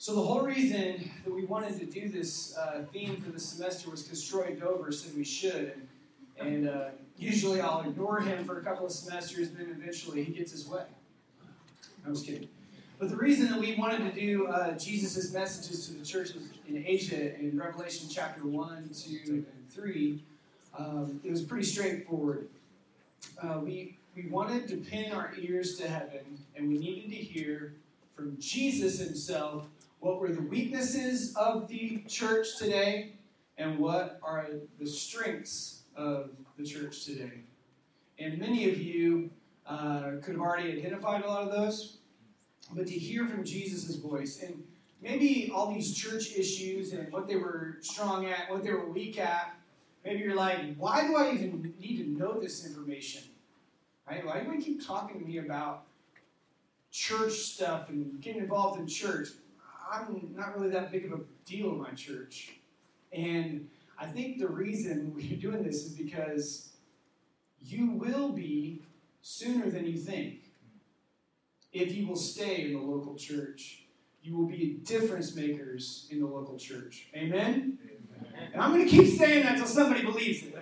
So the whole reason that we wanted to do this uh, theme for the semester was because Troy Dover said we should, and, and uh, usually I'll ignore him for a couple of semesters, but then eventually he gets his way. I was kidding. But the reason that we wanted to do uh, Jesus' messages to the churches in Asia in Revelation chapter 1, 2, and 3, um, it was pretty straightforward. Uh, we, we wanted to pin our ears to heaven, and we needed to hear from Jesus himself what were the weaknesses of the church today and what are the strengths of the church today. And many of you uh, could have already identified a lot of those, but to hear from Jesus' voice and maybe all these church issues and what they were strong at, what they were weak at, maybe you're like, why do I even need to know this information? Right? Why do I keep talking to me about church stuff and getting involved in church? I'm not really that big of a deal in my church. And I think the reason we're doing this is because you will be sooner than you think. If you will stay in the local church, you will be difference makers in the local church. Amen? Amen. And I'm going to keep saying that until somebody believes it.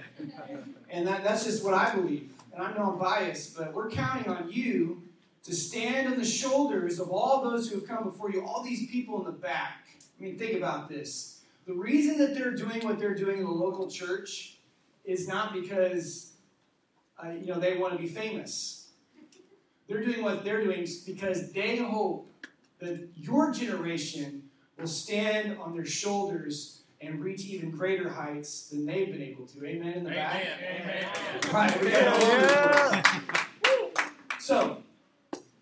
And that, that's just what I believe. And I know I'm biased, but we're counting on you to stand on the shoulders of all those who have come before you, all these people in the back. I mean, think about this. The reason that they're doing what they're doing in the local church is not because uh, you know they want to be famous. They're doing what they're doing because they hope that your generation will stand on their shoulders and reach even greater heights than they've been able to. Amen in the back. Amen. Amen. Right. Yeah. So,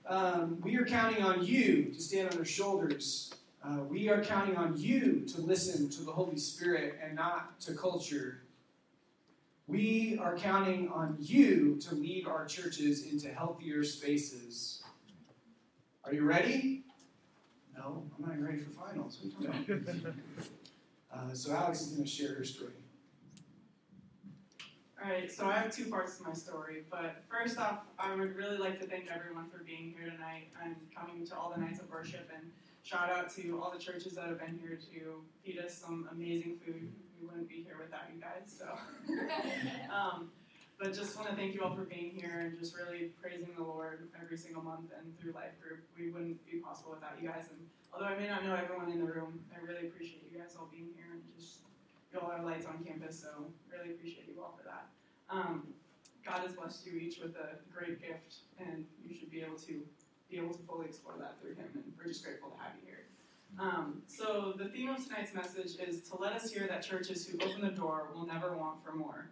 um, we are counting on you to stand on their shoulders. Uh, we are counting on you to listen to the Holy Spirit and not to culture. We are counting on you to lead our churches into healthier spaces. Are you ready? No, I'm not ready for finals. uh, so Alex is going to share her story. All right, so I have two parts to my story. But first off, I would really like to thank everyone for being here tonight and coming to all the nights of worship. And shout out to all the churches that have been here to feed us some amazing food. We wouldn't be here without you guys. So, um, but just want to thank you all for being here and just really praising the Lord every single month and through Life Group. We wouldn't be possible without you guys. And although I may not know everyone in the room, I really appreciate you guys all being here and just you all have lights on campus, so really appreciate you all for that. Um, God has blessed you each with a great gift, and you should be able to be able to fully explore that through Him, and we're just grateful to have you here. Um, so the theme of tonight's message is to let us hear that churches who open the door will never want for more,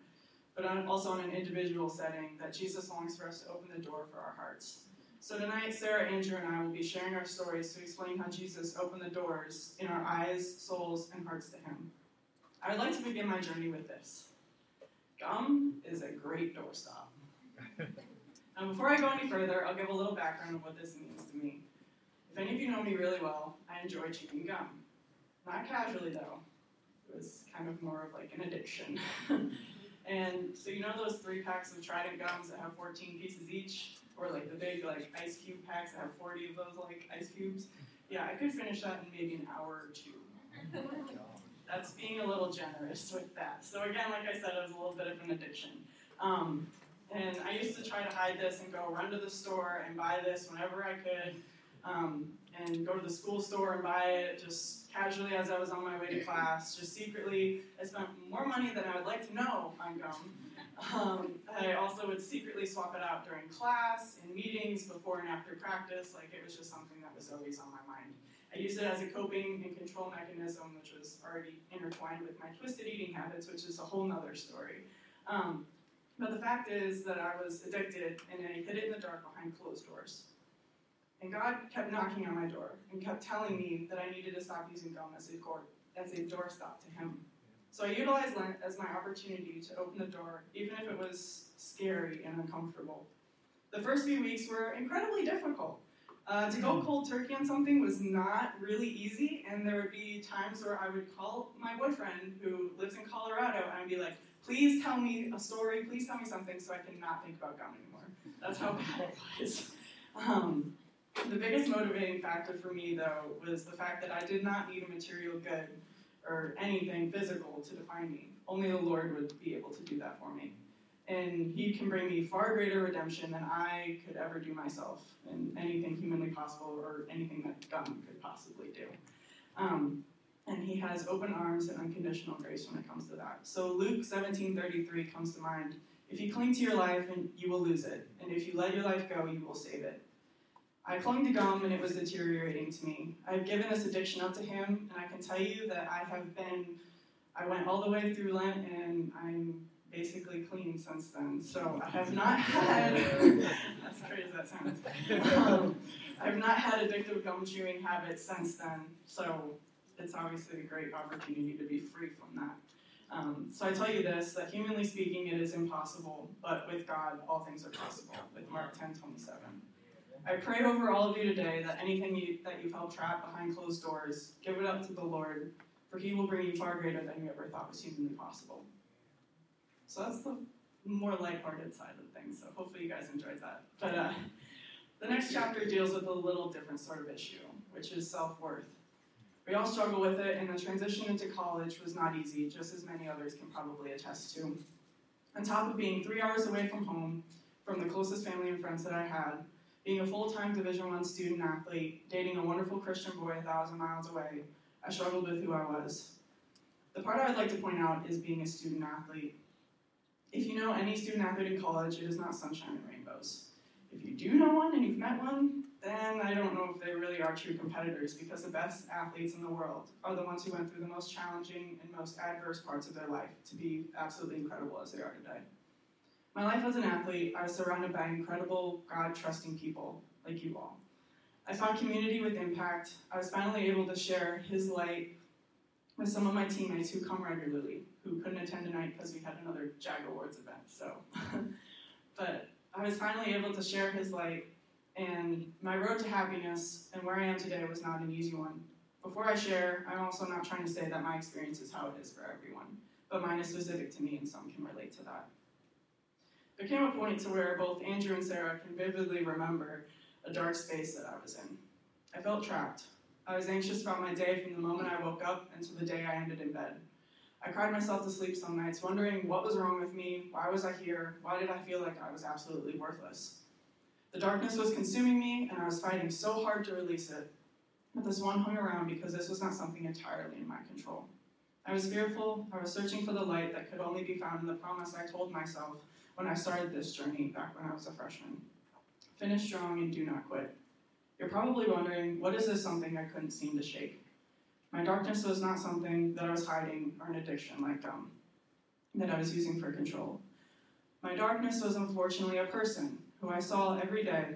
but also in an individual setting that Jesus longs for us to open the door for our hearts. So tonight, Sarah, Andrew, and I will be sharing our stories to explain how Jesus opened the doors in our eyes, souls, and hearts to Him. I would like to begin my journey with this. Gum is a great doorstop. now, um, before I go any further, I'll give a little background on what this means to me. If any of you know me really well, I enjoy chewing gum. Not casually, though. It was kind of more of like an addiction. and so you know those three packs of Trident gums that have 14 pieces each? Or like the big like ice cube packs that have 40 of those like ice cubes? Yeah, I could finish that in maybe an hour or two. Oh That's being a little generous with that. So again, like I said, it was a little bit of an addiction. Um, and I used to try to hide this and go run to the store and buy this whenever I could, um, and go to the school store and buy it just casually as I was on my way to class. Just secretly, I spent more money than I would like to know on gum. Um, I also would secretly swap it out during class, in meetings, before and after practice. Like it was just something that was always on my mind. I used it as a coping and control mechanism, which was already intertwined with my twisted eating habits, which is a whole nother story. Um, but the fact is that I was addicted and I hid it in the dark behind closed doors. And God kept knocking on my door and kept telling me that I needed to stop using gum as a, door, as a doorstop to Him. So I utilized Lent as my opportunity to open the door, even if it was scary and uncomfortable. The first few weeks were incredibly difficult. Uh, to go cold turkey on something was not really easy, and there would be times where I would call my boyfriend who lives in Colorado and I'd be like, please tell me a story, please tell me something so I can not think about gum anymore. That's how bad it was. Um, The biggest motivating factor for me, though, was the fact that I did not need a material good or anything physical to define me. Only the Lord would be able to do that for me. And He can bring me far greater redemption than I could ever do myself, and anything humanly possible or anything that God could possibly do. Um, and He has open arms and unconditional grace when it comes to that. So Luke 17:33 comes to mind. If you cling to your life, and you will lose it, and if you let your life go, you will save it. I clung to gum and it was deteriorating to me. I've given this addiction up to him, and I can tell you that I have been, I went all the way through Lent and I'm basically clean since then. So I have not had, as crazy as that sounds, um, I've not had addictive gum chewing habits since then. So it's obviously a great opportunity to be free from that. Um, so I tell you this, that humanly speaking, it is impossible, but with God, all things are possible, with Mark 10, 27. I pray over all of you today that anything you, that you've held trapped behind closed doors, give it up to the Lord, for He will bring you far greater than you ever thought was humanly possible. So that's the more lighthearted side of things. So hopefully you guys enjoyed that. But uh, the next chapter deals with a little different sort of issue, which is self worth. We all struggle with it, and the transition into college was not easy, just as many others can probably attest to. On top of being three hours away from home, from the closest family and friends that I had, being a full-time Division One student athlete, dating a wonderful Christian boy a thousand miles away, I struggled with who I was. The part I would like to point out is being a student athlete. If you know any student athlete in college, it is not sunshine and rainbows. If you do know one and you've met one, then I don't know if they really are true competitors because the best athletes in the world are the ones who went through the most challenging and most adverse parts of their life to be absolutely incredible as they are today. My life as an athlete, I was surrounded by incredible, God trusting people like you all. I found community with impact. I was finally able to share His light with some of my teammates who come regularly, who couldn't attend tonight because we had another JAG Awards event. So, but I was finally able to share His light, and my road to happiness and where I am today was not an easy one. Before I share, I'm also not trying to say that my experience is how it is for everyone, but mine is specific to me, and some can relate to that. There came a point to where both Andrew and Sarah can vividly remember a dark space that I was in. I felt trapped. I was anxious about my day from the moment I woke up until the day I ended in bed. I cried myself to sleep some nights, wondering what was wrong with me, why was I here, why did I feel like I was absolutely worthless. The darkness was consuming me, and I was fighting so hard to release it. But this one hung around because this was not something entirely in my control. I was fearful, I was searching for the light that could only be found in the promise I told myself when I started this journey back when I was a freshman. Finish strong and do not quit. You're probably wondering, what is this something I couldn't seem to shake? My darkness was not something that I was hiding or an addiction like gum that I was using for control. My darkness was unfortunately a person who I saw every day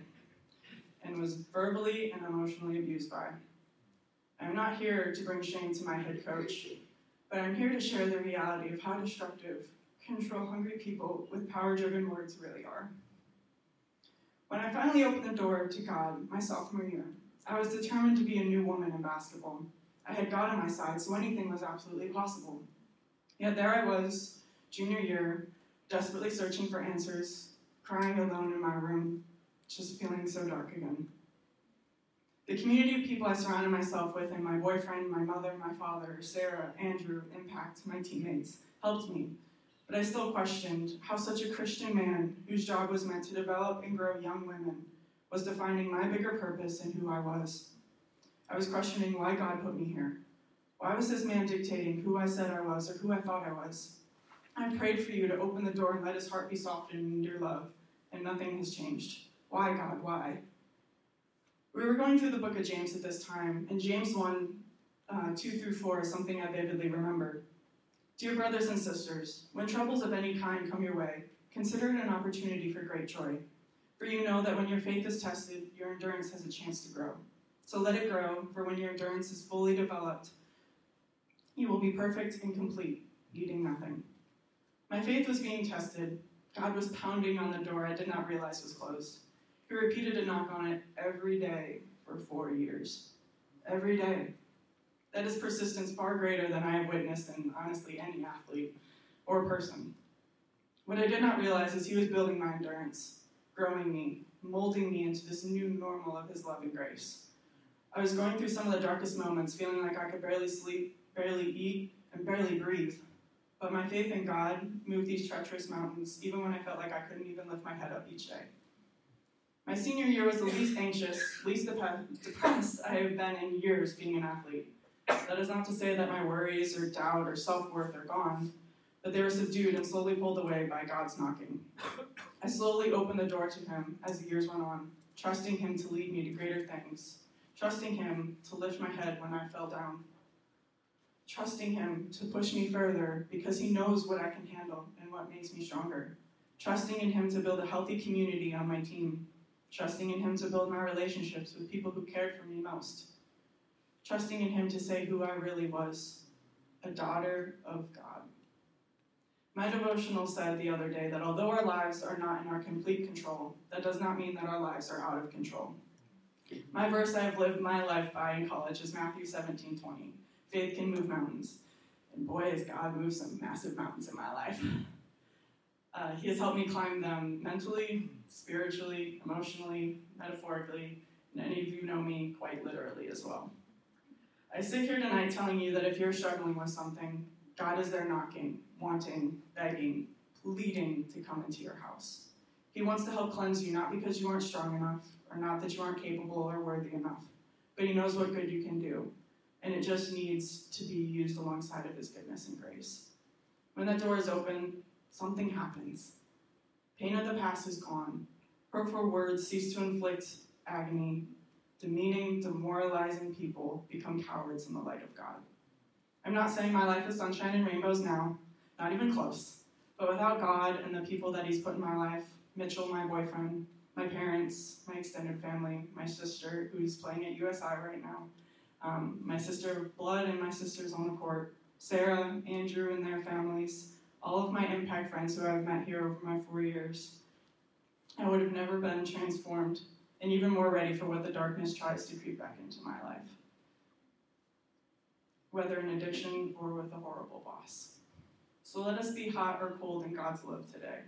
and was verbally and emotionally abused by. I'm not here to bring shame to my head coach, but I'm here to share the reality of how destructive control hungry people with power driven words really are. When I finally opened the door to God my sophomore year, I was determined to be a new woman in basketball. I had God on my side, so anything was absolutely possible. Yet there I was, junior year, desperately searching for answers, crying alone in my room, just feeling so dark again. The community of people I surrounded myself with, and my boyfriend, my mother, my father, Sarah, Andrew, Impact, my teammates, helped me but I still questioned how such a Christian man, whose job was meant to develop and grow young women, was defining my bigger purpose and who I was. I was questioning why God put me here. Why was this man dictating who I said I was or who I thought I was? I prayed for you to open the door and let his heart be softened in your love, and nothing has changed. Why, God, why? We were going through the book of James at this time, and James 1 uh, 2 through 4 is something I vividly remember. Dear brothers and sisters, when troubles of any kind come your way, consider it an opportunity for great joy. For you know that when your faith is tested, your endurance has a chance to grow. So let it grow, for when your endurance is fully developed, you will be perfect and complete, needing nothing. My faith was being tested. God was pounding on the door I did not realize was closed. He repeated a knock on it every day for four years. Every day. That is persistence far greater than I have witnessed in honestly any athlete or person. What I did not realize is he was building my endurance, growing me, molding me into this new normal of His love and grace. I was going through some of the darkest moments, feeling like I could barely sleep, barely eat, and barely breathe. But my faith in God moved these treacherous mountains, even when I felt like I couldn't even lift my head up each day. My senior year was the least anxious, least depressed I have been in years being an athlete. That is not to say that my worries or doubt or self worth are gone, but they were subdued and slowly pulled away by God's knocking. I slowly opened the door to Him as the years went on, trusting Him to lead me to greater things, trusting Him to lift my head when I fell down trusting Him to push me further because He knows what I can handle and what makes me stronger. Trusting in Him to build a healthy community on my team. Trusting in Him to build my relationships with people who cared for me most. Trusting in Him to say who I really was a daughter of God. My devotional said the other day that although our lives are not in our complete control, that does not mean that our lives are out of control. My verse I have lived my life by in college is Matthew 17 20 faith can move mountains. And boy, has God moved some massive mountains in my life. Uh, he has helped me climb them mentally, spiritually, emotionally, metaphorically, and any of you know me quite literally as well. I sit here tonight telling you that if you're struggling with something, God is there knocking, wanting, begging, pleading to come into your house. He wants to help cleanse you, not because you aren't strong enough, or not that you aren't capable or worthy enough, but He knows what good you can do and it just needs to be used alongside of His goodness and grace. When that door is open, something happens. Pain of the past is gone. Hurtful words cease to inflict agony. Demeaning, demoralizing people become cowards in the light of God. I'm not saying my life is sunshine and rainbows now, not even close. But without God and the people that He's put in my life, Mitchell, my boyfriend, my parents, my extended family, my sister, who's playing at USI right now, um, my sister blood and my sisters on the court, Sarah, Andrew, and their families, all of my impact friends who I've met here over my four years. I would have never been transformed and even more ready for what the darkness tries to creep back into my life, whether in addiction or with a horrible boss. So let us be hot or cold in God's love today,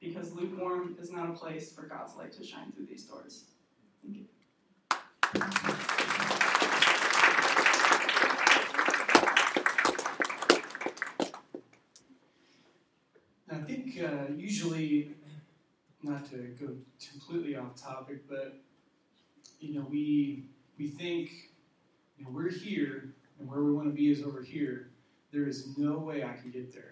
because lukewarm is not a place for God's light to shine through these doors. Thank you. I think uh, usually, not to go completely off topic, but you know, we we think you know, we're here and where we want to be is over here. There is no way I can get there.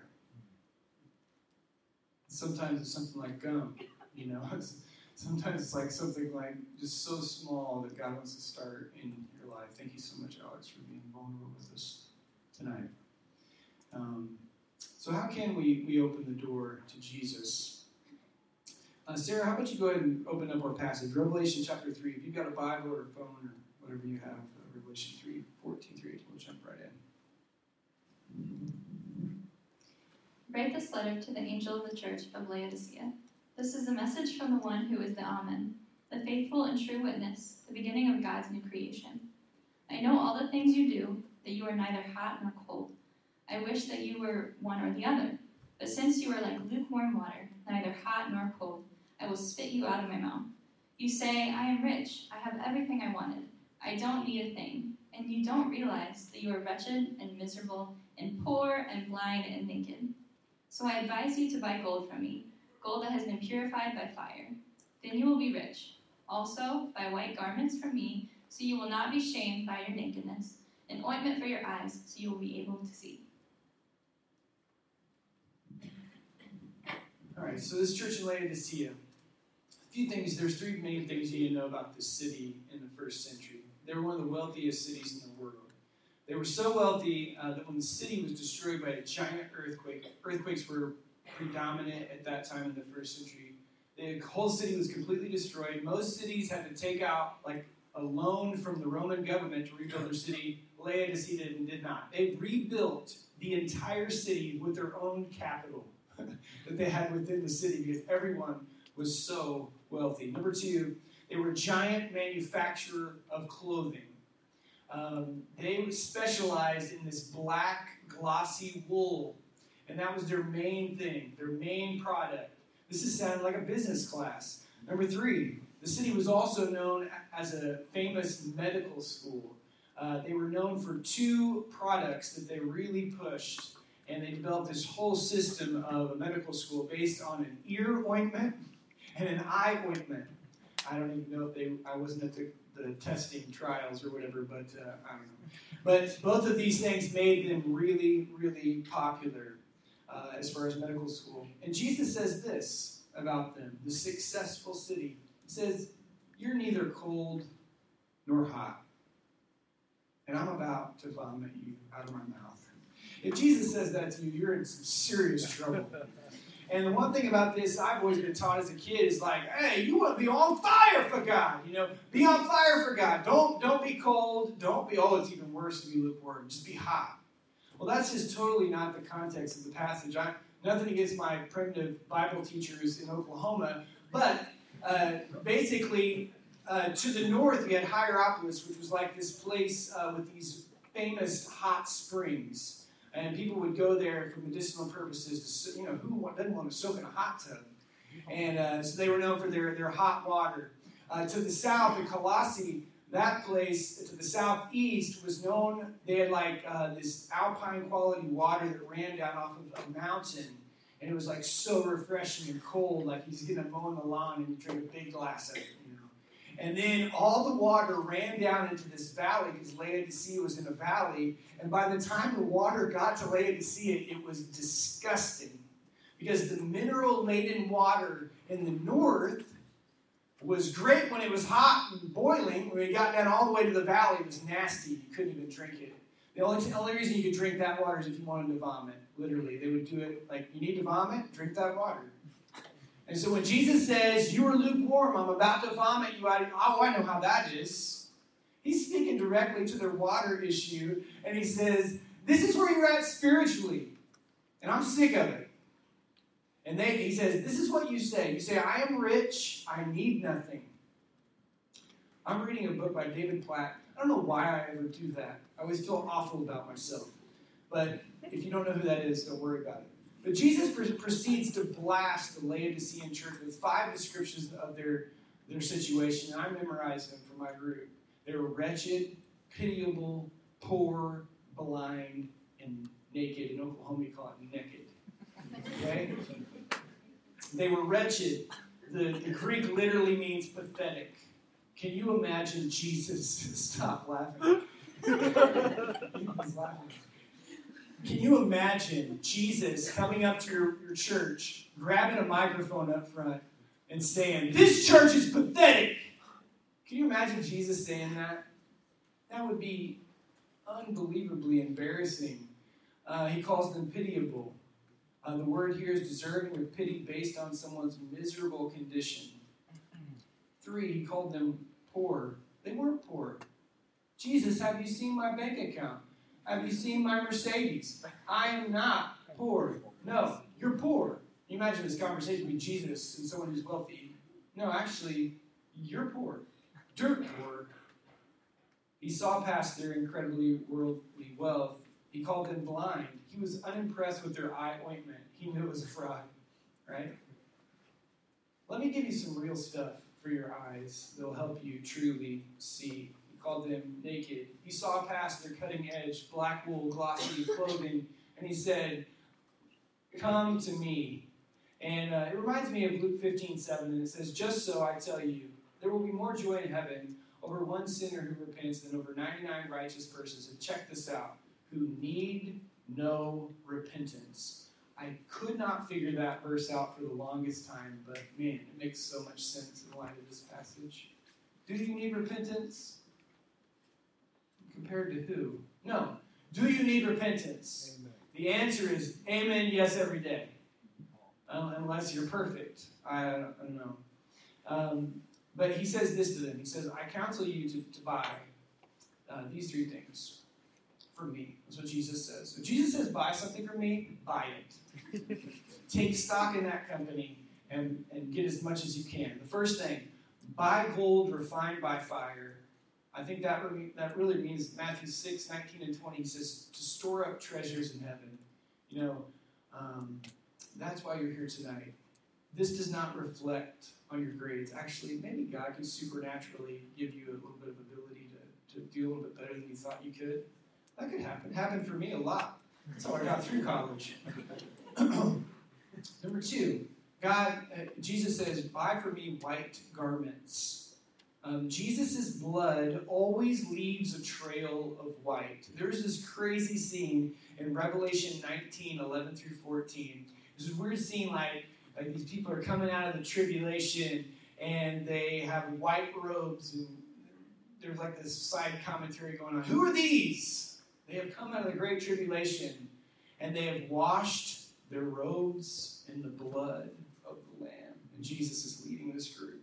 Sometimes it's something like gum, you know. sometimes it's like something like just so small that God wants to start in your life. Thank you so much, Alex, for being vulnerable with us tonight. Um, so, how can we, we open the door to Jesus? Uh, Sarah, how about you go ahead and open up our passage, Revelation chapter 3. If you've got a Bible or a phone or whatever you have, uh, Revelation 3, 14 through 18, we'll jump right in. Write this letter to the angel of the church of Laodicea. This is a message from the one who is the Amen, the faithful and true witness, the beginning of God's new creation. I know all the things you do, that you are neither hot nor cold. I wish that you were one or the other. But since you are like lukewarm water, neither hot nor cold, I will spit you out of my mouth. You say, I am rich, I have everything I wanted, I don't need a thing, and you don't realize that you are wretched and miserable, and poor and blind and naked. So I advise you to buy gold from me, gold that has been purified by fire. Then you will be rich. Also, buy white garments from me, so you will not be shamed by your nakedness, and ointment for your eyes, so you will be able to see. All right, so this church in Laodicea, a few things, there's three main things you need to know about this city in the first century. They were one of the wealthiest cities in the world. They were so wealthy uh, that when the city was destroyed by a giant earthquake, earthquakes were predominant at that time in the first century. The whole city was completely destroyed. Most cities had to take out like a loan from the Roman government to rebuild their city. Laodicea did, and did not. They rebuilt the entire city with their own capital. that they had within the city because everyone was so wealthy. Number two, they were a giant manufacturer of clothing. Um, they specialized in this black, glossy wool, and that was their main thing, their main product. This is sounding like a business class. Number three, the city was also known as a famous medical school. Uh, they were known for two products that they really pushed, and they developed this whole system of a medical school based on an ear ointment and an eye ointment. I don't even know if they, I wasn't at the, the testing trials or whatever, but uh, I don't know. But both of these things made them really, really popular uh, as far as medical school. And Jesus says this about them the successful city. He says, You're neither cold nor hot. And I'm about to vomit you out of my mouth. If Jesus says that to you, you're in some serious trouble. And the one thing about this I've always been taught as a kid is like, hey, you want to be on fire for God. You know, be on fire for God. Don't don't be cold. Don't be, oh, it's even worse to be lukewarm. Just be hot. Well, that's just totally not the context of the passage. I, nothing against my primitive Bible teachers in Oklahoma, but uh, basically, uh, to the north, we had Hierapolis, which was like this place uh, with these famous hot springs and people would go there for medicinal purposes. To, you know, who doesn't want to soak in a hot tub? And uh, so they were known for their, their hot water. Uh, to the south, in Colossae, that place to the southeast was known. They had like uh, this alpine quality water that ran down off of a mountain, and it was like so refreshing and cold. Like he's gonna mow the lawn and you drink a big glass of it. And then all the water ran down into this valley because Laodicea was in a valley. And by the time the water got to Laodicea, it was disgusting. Because the mineral laden water in the north was great when it was hot and boiling. When it got down all the way to the valley, it was nasty. You couldn't even drink it. The only, the only reason you could drink that water is if you wanted to vomit. Literally, they would do it like, you need to vomit? Drink that water. And so when Jesus says, You are lukewarm, I'm about to vomit you out, oh, I know how that is. He's speaking directly to their water issue, and he says, This is where you're at spiritually, and I'm sick of it. And they, he says, This is what you say. You say, I am rich, I need nothing. I'm reading a book by David Platt. I don't know why I ever do that. I always feel awful about myself. But if you don't know who that is, don't worry about it. But Jesus proceeds to blast the Laodicean church with five descriptions of their, their situation. And I memorized them for my group. They were wretched, pitiable, poor, blind, and naked. In Oklahoma, we call it naked. Okay? They were wretched. The, the Greek literally means pathetic. Can you imagine Jesus? Stop laughing. He's laughing. Can you imagine Jesus coming up to your, your church, grabbing a microphone up front, and saying, This church is pathetic? Can you imagine Jesus saying that? That would be unbelievably embarrassing. Uh, he calls them pitiable. Uh, the word here is deserving of pity based on someone's miserable condition. Three, he called them poor. They weren't poor. Jesus, have you seen my bank account? Have you seen my Mercedes? I am not poor. No, you're poor. You imagine this conversation between Jesus and someone who's wealthy. No, actually, you're poor. Dirt poor. He saw past their incredibly worldly wealth. He called them blind. He was unimpressed with their eye ointment. He knew it was a fraud, right? Let me give you some real stuff for your eyes that'll help you truly see called them naked. He saw past their cutting edge, black wool, glossy clothing, and he said, Come to me. And uh, it reminds me of Luke 15 7, and it says, Just so I tell you, there will be more joy in heaven over one sinner who repents than over 99 righteous persons. And check this out who need no repentance. I could not figure that verse out for the longest time, but man, it makes so much sense in the light of this passage. Do you need repentance? Compared to who? No. Do you need repentance? Amen. The answer is amen, yes, every day. Um, unless you're perfect. I, I don't know. Um, but he says this to them. He says, I counsel you to, to buy uh, these three things for me. That's what Jesus says. So Jesus says, buy something for me, buy it. Take stock in that company and, and get as much as you can. The first thing, buy gold refined by fire I think that, really, that really means Matthew 6, 19 and 20 says to store up treasures in heaven. You know, um, that's why you're here tonight. this does not reflect on your grades. Actually, maybe God can supernaturally give you a little bit of ability to, to do a little bit better than you thought you could. That could happen. Happened for me a lot. That's how I got through college. Number two, God, uh, Jesus says, buy for me white garments. Um, Jesus' blood always leaves a trail of white. There's this crazy scene in Revelation 19 11 through 14. There's this weird scene like, like these people are coming out of the tribulation and they have white robes and there's like this side commentary going on. Who are these? They have come out of the great tribulation and they have washed their robes in the blood of the Lamb. And Jesus is leading this group.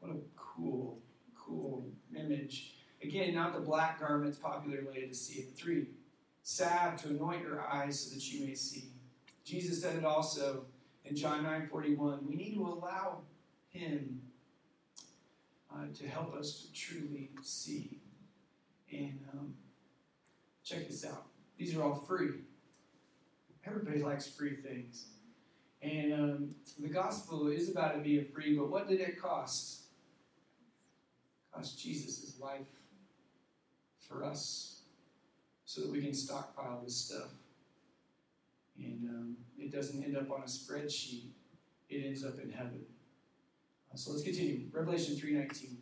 What a cool, cool image. Again, not the black garments popular in Laodicea. Three, salve to anoint your eyes so that you may see. Jesus said it also in John 9 41. We need to allow Him uh, to help us to truly see. And um, check this out. These are all free. Everybody likes free things. And um, the gospel is about to be free, but what did it cost? Cost Jesus' life for us so that we can stockpile this stuff. And um, it doesn't end up on a spreadsheet, it ends up in heaven. Uh, so let's continue. Revelation 3.19.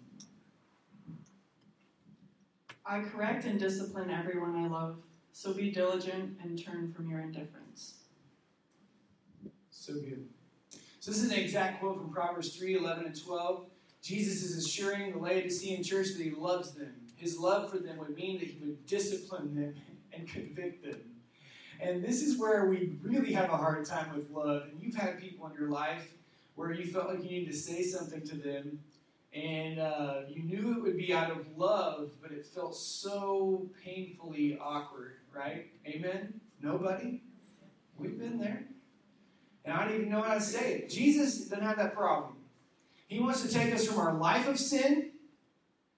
I correct and discipline everyone I love, so be diligent and turn from your indifference. So good. So this is an exact quote from Proverbs 3, 11 and 12. Jesus is assuring the Laodicean church that he loves them. His love for them would mean that he would discipline them and convict them. And this is where we really have a hard time with love. And you've had people in your life where you felt like you needed to say something to them, and uh, you knew it would be out of love, but it felt so painfully awkward, right? Amen? Nobody? We've been there. And I don't even know how to say it. Jesus doesn't have that problem. He wants to take us from our life of sin,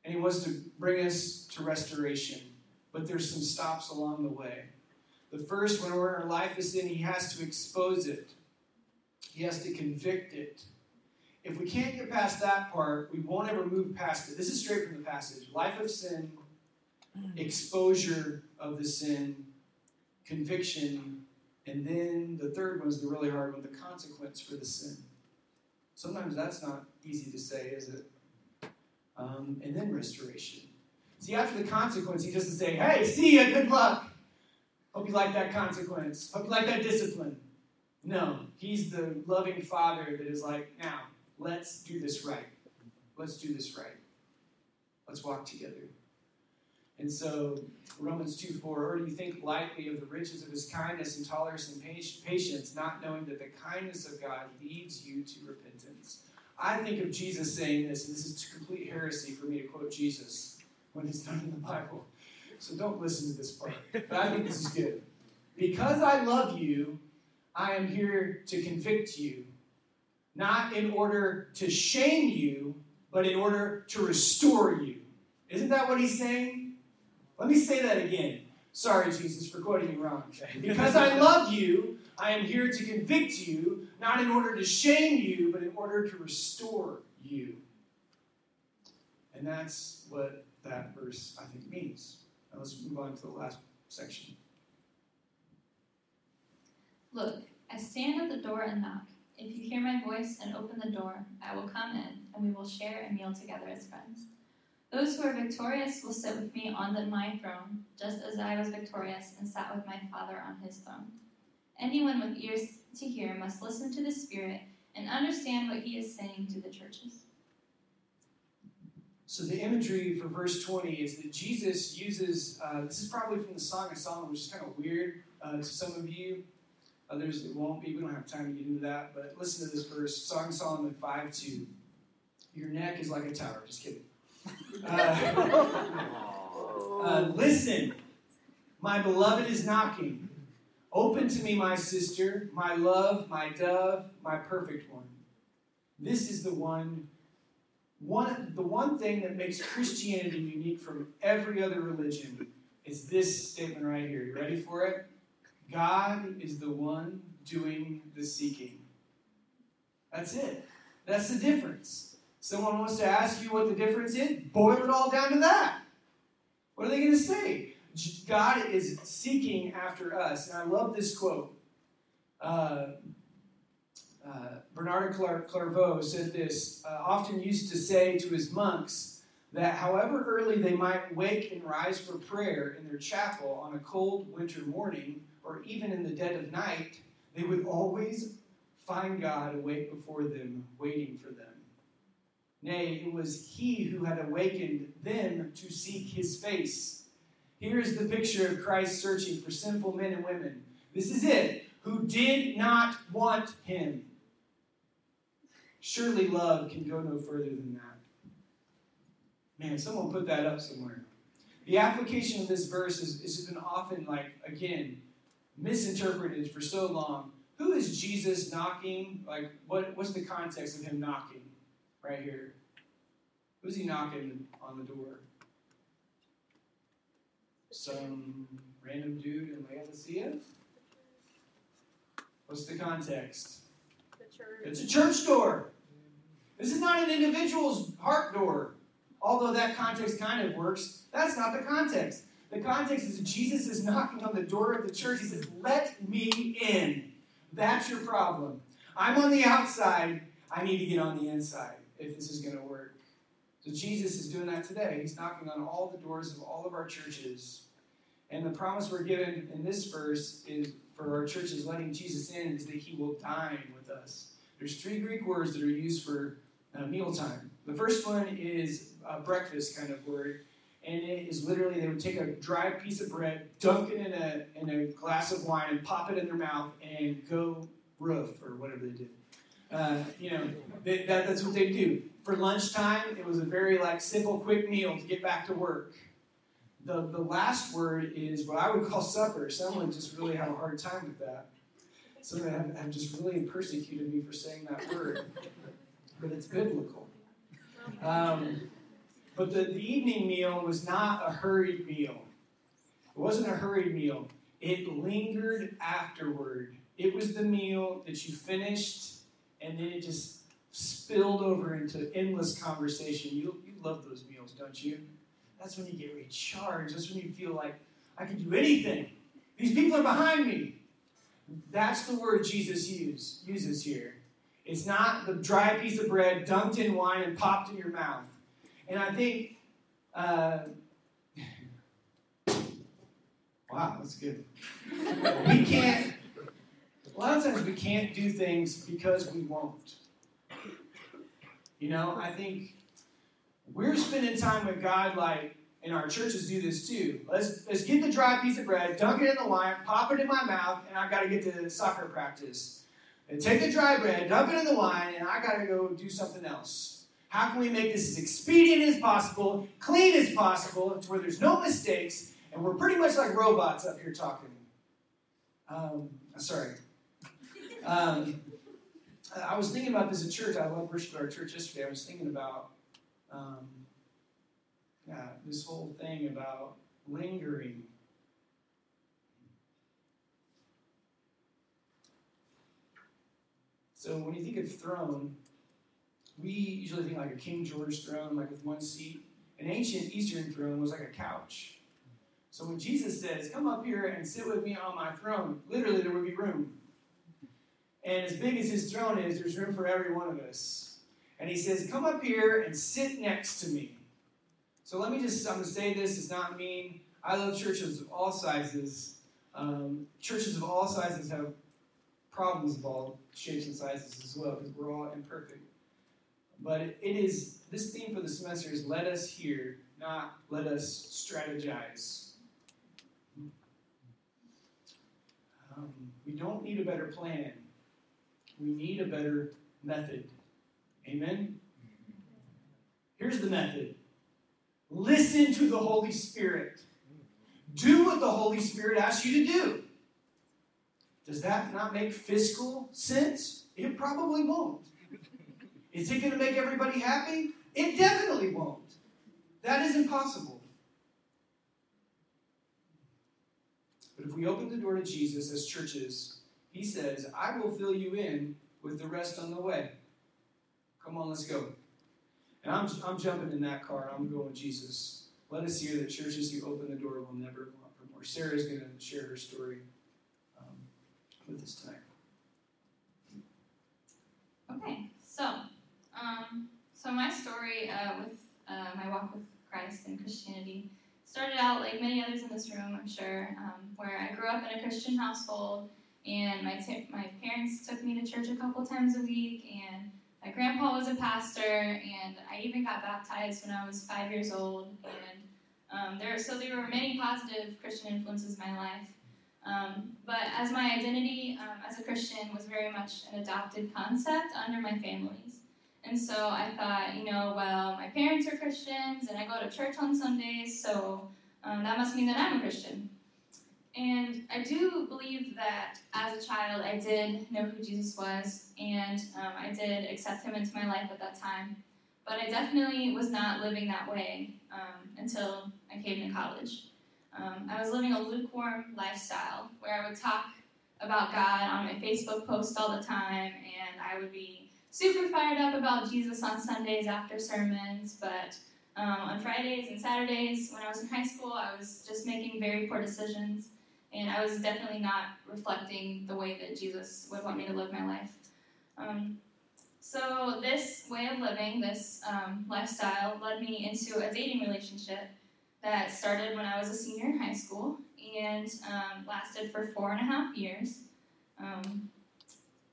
and he wants to bring us to restoration. But there's some stops along the way. The first, when we're in our life of sin, he has to expose it. He has to convict it. If we can't get past that part, we won't ever move past it. This is straight from the passage. Life of sin, exposure of the sin, conviction, and then the third one is the really hard one the consequence for the sin. Sometimes that's not easy to say, is it? Um, and then restoration. See, after the consequence, he doesn't say, hey, see ya, good luck. Hope you like that consequence. Hope you like that discipline. No, he's the loving father that is like, now, let's do this right. Let's do this right. Let's walk together. And so, Romans 2 4, or do you think lightly of the riches of his kindness and tolerance and patience, not knowing that the kindness of God leads you to repentance? I think of Jesus saying this, and this is complete heresy for me to quote Jesus when it's not in the Bible. So don't listen to this part. But I think this is good. Because I love you, I am here to convict you, not in order to shame you, but in order to restore you. Isn't that what he's saying? Let me say that again. Sorry, Jesus, for quoting you wrong. Because I love you, I am here to convict you, not in order to shame you, but in order to restore you. And that's what that verse, I think, means. Now let's move on to the last section. Look, I stand at the door and knock. If you hear my voice and open the door, I will come in, and we will share a meal together as friends. Those who are victorious will sit with me on the, my throne, just as I was victorious and sat with my Father on his throne. Anyone with ears to hear must listen to the Spirit and understand what he is saying to the churches. So the imagery for verse 20 is that Jesus uses, uh, this is probably from the Song of Solomon, which is kind of weird uh, to some of you. Others it won't be. We don't have time to get into that. But listen to this verse, Song of Solomon 5 2. Your neck is like a tower. Just kidding. Uh, uh, listen, my beloved is knocking. Open to me, my sister, my love, my dove, my perfect one. This is the one, one, the one thing that makes Christianity unique from every other religion is this statement right here. You ready for it? God is the one doing the seeking. That's it. That's the difference. Someone wants to ask you what the difference is, boil it all down to that. What are they going to say? God is seeking after us. And I love this quote. Uh, uh, Bernard Clairvaux said this, uh, often used to say to his monks that however early they might wake and rise for prayer in their chapel on a cold winter morning, or even in the dead of night, they would always find God awake before them, waiting for them. Nay, it was He who had awakened them to seek His face. Here's the picture of Christ searching for sinful men and women. This is it, who did not want Him. Surely love can go no further than that. Man, someone put that up somewhere. The application of this verse is, is been often, like, again, misinterpreted for so long. Who is Jesus knocking? Like, what, what's the context of him knocking right here? Who's he knocking on the door? Some random dude in Laodicea? What's the context? The church. It's a church door. This is not an individual's heart door. Although that context kind of works, that's not the context. The context is Jesus is knocking on the door of the church. He says, Let me in. That's your problem. I'm on the outside. I need to get on the inside if this is going to work. So Jesus is doing that today. He's knocking on all the doors of all of our churches. And the promise we're given in this verse is for our churches letting Jesus in is that he will dine with us. There's three Greek words that are used for uh, mealtime. The first one is a breakfast kind of word, and it is literally they would take a dry piece of bread, dunk it in a, in a glass of wine, and pop it in their mouth and go roof or whatever they did. Uh, you know, they, that, that's what they do. For lunchtime, it was a very like simple, quick meal to get back to work. The, the last word is what I would call supper. Someone just really have a hard time with that. Some have, have just really persecuted me for saying that word but it's biblical. Um, but the, the evening meal was not a hurried meal. It wasn't a hurried meal. It lingered afterward. It was the meal that you finished, and then it just spilled over into endless conversation. You, you love those meals, don't you? That's when you get recharged. That's when you feel like, I can do anything. These people are behind me. That's the word Jesus use, uses here. It's not the dry piece of bread dunked in wine and popped in your mouth. And I think, uh, wow, that's good. we can't, a lot of times we can't do things because we won't. You know, I think we're spending time with God like, and our churches do this too. Let's, let's get the dry piece of bread, dunk it in the wine, pop it in my mouth, and I got to get to soccer practice and take the dry bread, dump it in the wine, and I got to go do something else. How can we make this as expedient as possible, clean as possible, to where there's no mistakes, and we're pretty much like robots up here talking? Um, sorry. Um, I was thinking about this at church. I love worship at our church yesterday. I was thinking about um, yeah, this whole thing about lingering So when you think of throne, we usually think like a King George throne, like with one seat. An ancient Eastern throne was like a couch. So when Jesus says, Come up here and sit with me on my throne, literally there would be room. And as big as his throne is, there's room for every one of us. And he says, Come up here and sit next to me. So let me just, I'm going to say this, it's not mean. I love churches of all sizes. Um, churches of all sizes have problems of all shapes and sizes as well, because we're all imperfect. But it is, this theme for the semester is let us hear, not let us strategize. Um, we don't need a better plan. We need a better method. Amen? Here's the method listen to the Holy Spirit. Do what the Holy Spirit asks you to do. Does that not make fiscal sense? It probably won't. Is it going to make everybody happy? It definitely won't. That is impossible. But if we open the door to Jesus as churches, he says, I will fill you in with the rest on the way. Come on, let's go. And I'm, I'm jumping in that car. I'm going Jesus. Let us hear that churches who open the door will never want for more. Sarah's going to share her story um, with us tonight. Okay, so, um, so my story uh, with uh, my walk with Christ and Christianity started out like many others in this room, I'm sure, um, where I grew up in a Christian household, and my t- my parents took me to church a couple times a week, and my grandpa was a pastor, and I even got baptized when I was five years old, and um, there so there were many positive Christian influences in my life. Um, but as my identity um, as a Christian was very much an adopted concept under my family's. And so I thought, you know, well, my parents are Christians and I go to church on Sundays, so um, that must mean that I'm a Christian. And I do believe that as a child, I did know who Jesus was and um, I did accept him into my life at that time. But I definitely was not living that way um, until I came to college. Um, I was living a lukewarm lifestyle where I would talk about God on my Facebook post all the time, and I would be super fired up about Jesus on Sundays after sermons. But um, on Fridays and Saturdays, when I was in high school, I was just making very poor decisions, and I was definitely not reflecting the way that Jesus would want me to live my life. Um, so, this way of living, this um, lifestyle, led me into a dating relationship that started when I was a senior in high school and um, lasted for four and a half years. Um,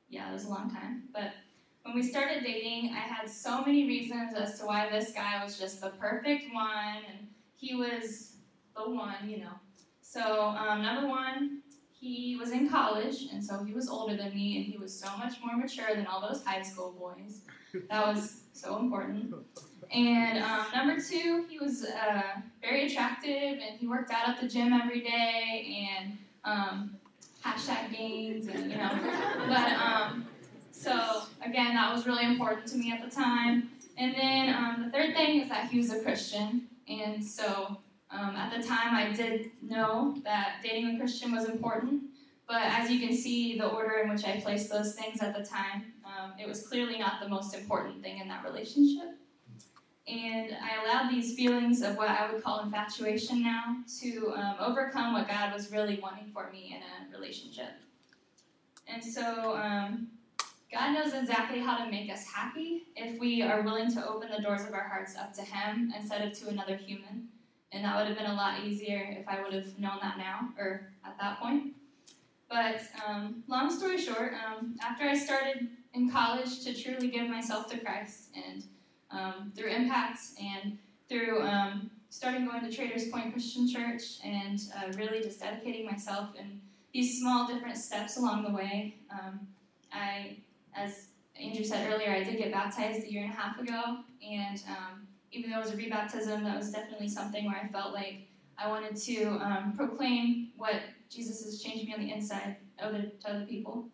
yeah, it was a long time. But when we started dating, I had so many reasons as to why this guy was just the perfect one, and he was the one, you know. So, um, number one, he was in college, and so he was older than me, and he was so much more mature than all those high school boys. That was so important. And um, number two, he was uh, very attractive and he worked out at the gym every day and um, hashtag gains and you know. But um, so again, that was really important to me at the time. And then um, the third thing is that he was a Christian, and so um, at the time I did know that dating a Christian was important. But as you can see, the order in which I placed those things at the time, um, it was clearly not the most important thing in that relationship. And I allowed these feelings of what I would call infatuation now to um, overcome what God was really wanting for me in a relationship. And so um, God knows exactly how to make us happy if we are willing to open the doors of our hearts up to Him instead of to another human. And that would have been a lot easier if I would have known that now or at that point. But um, long story short, um, after I started in college to truly give myself to Christ and um, through Impact and through um, starting going to Traders Point Christian Church and uh, really just dedicating myself in these small different steps along the way. Um, I, as Andrew said earlier, I did get baptized a year and a half ago, and um, even though it was a rebaptism, that was definitely something where I felt like I wanted to um, proclaim what Jesus has changed me on the inside other, to other people.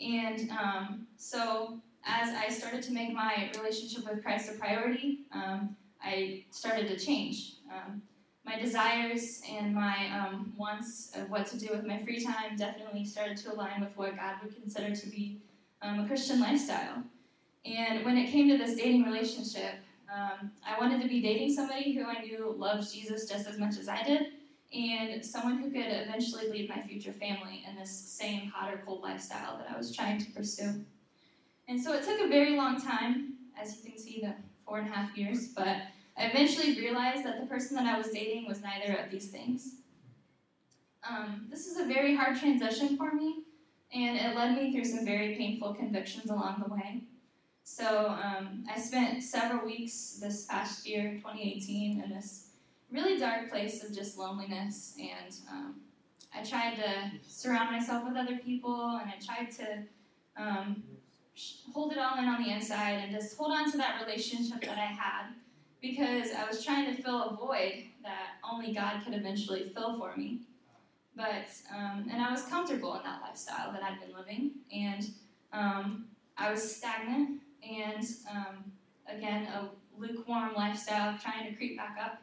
And um, so as I started to make my relationship with Christ a priority, um, I started to change. Um, my desires and my um, wants of what to do with my free time definitely started to align with what God would consider to be um, a Christian lifestyle. And when it came to this dating relationship, um, I wanted to be dating somebody who I knew loved Jesus just as much as I did, and someone who could eventually lead my future family in this same hot or cold lifestyle that I was trying to pursue. And so it took a very long time, as you can see, the four and a half years, but I eventually realized that the person that I was dating was neither of these things. Um, this is a very hard transition for me, and it led me through some very painful convictions along the way. So um, I spent several weeks this past year, 2018, in this really dark place of just loneliness, and um, I tried to surround myself with other people, and I tried to um, hold it all in on the inside and just hold on to that relationship that I had because I was trying to fill a void that only God could eventually fill for me. But um, and I was comfortable in that lifestyle that I'd been living, and um, I was stagnant and um, again a lukewarm lifestyle, trying to creep back up.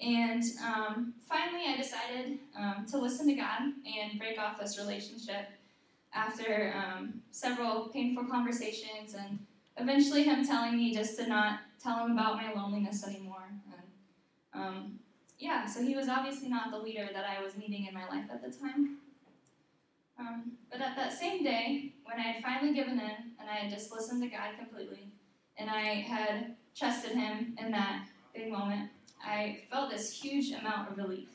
And um, finally, I decided um, to listen to God and break off this relationship after um, several painful conversations and eventually, him telling me just to not tell him about my loneliness anymore. And um, yeah, so he was obviously not the leader that I was needing in my life at the time. Um, but at that same day, when I had finally given in and I had just listened to God completely, and I had trusted Him in that big moment, I felt this huge amount of relief.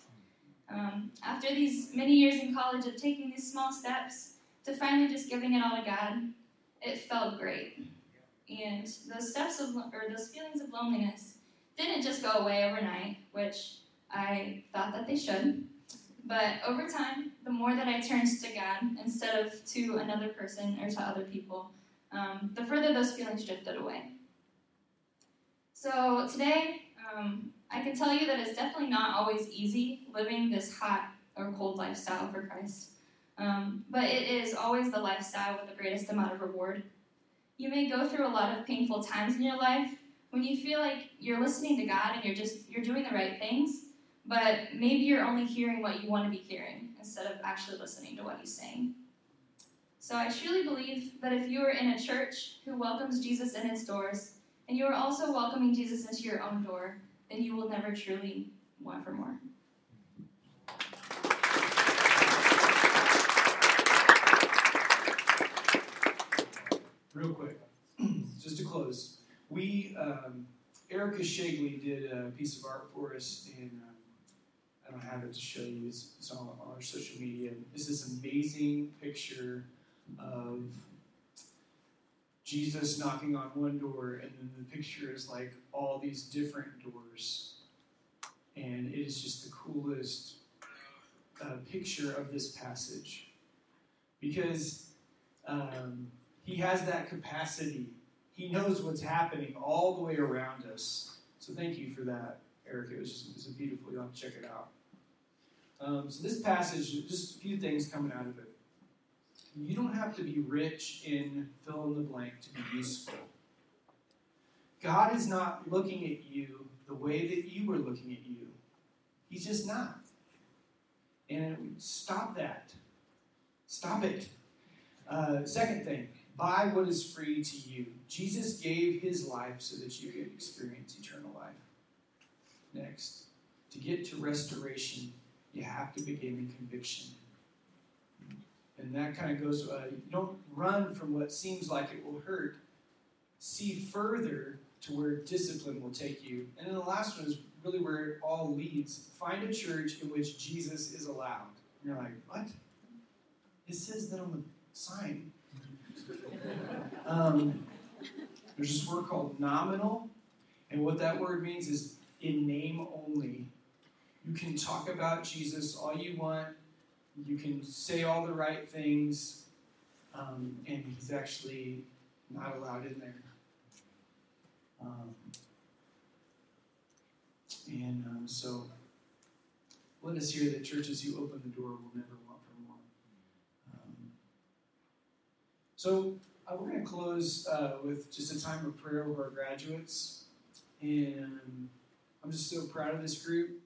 Um, after these many years in college of taking these small steps to finally just giving it all to God, it felt great. And those steps of or those feelings of loneliness didn't just go away overnight, which I thought that they should. But over time, the more that I turned to God instead of to another person or to other people, um, the further those feelings drifted away. So today, um, I can tell you that it's definitely not always easy living this hot or cold lifestyle for Christ. Um, but it is always the lifestyle with the greatest amount of reward. You may go through a lot of painful times in your life when you feel like you're listening to God and you're just you're doing the right things, but maybe you're only hearing what you want to be hearing instead of actually listening to what he's saying. So I truly believe that if you are in a church who welcomes Jesus in its doors, and you are also welcoming Jesus into your own door, then you will never truly want for more. Real quick, just to close, we um, Erica Shagley did a piece of art for us, and I have it to show you. It's, it's on our social media. It's this amazing picture of Jesus knocking on one door, and then the picture is like all these different doors, and it is just the coolest uh, picture of this passage because um, he has that capacity he knows what's happening all the way around us. So thank you for that, Eric. It was just it was beautiful. You'll have to check it out. Um, so this passage, just a few things coming out of it. You don't have to be rich in fill in the blank to be useful. God is not looking at you the way that you were looking at you. He's just not. And stop that. Stop it. Uh, second thing, Buy what is free to you. Jesus gave his life so that you could experience eternal life. Next, to get to restoration, you have to begin in conviction. And that kind of goes, uh, don't run from what seems like it will hurt. See further to where discipline will take you. And then the last one is really where it all leads. Find a church in which Jesus is allowed. And you're like, what? It says that on the sign. Um, there's this word called nominal, and what that word means is in name only. You can talk about Jesus all you want, you can say all the right things, um, and he's actually not allowed in there. Um, and um, so let us hear that churches who open the door will never want for more. Um, so uh, we're going to close uh, with just a time of prayer with our graduates. And I'm just so proud of this group.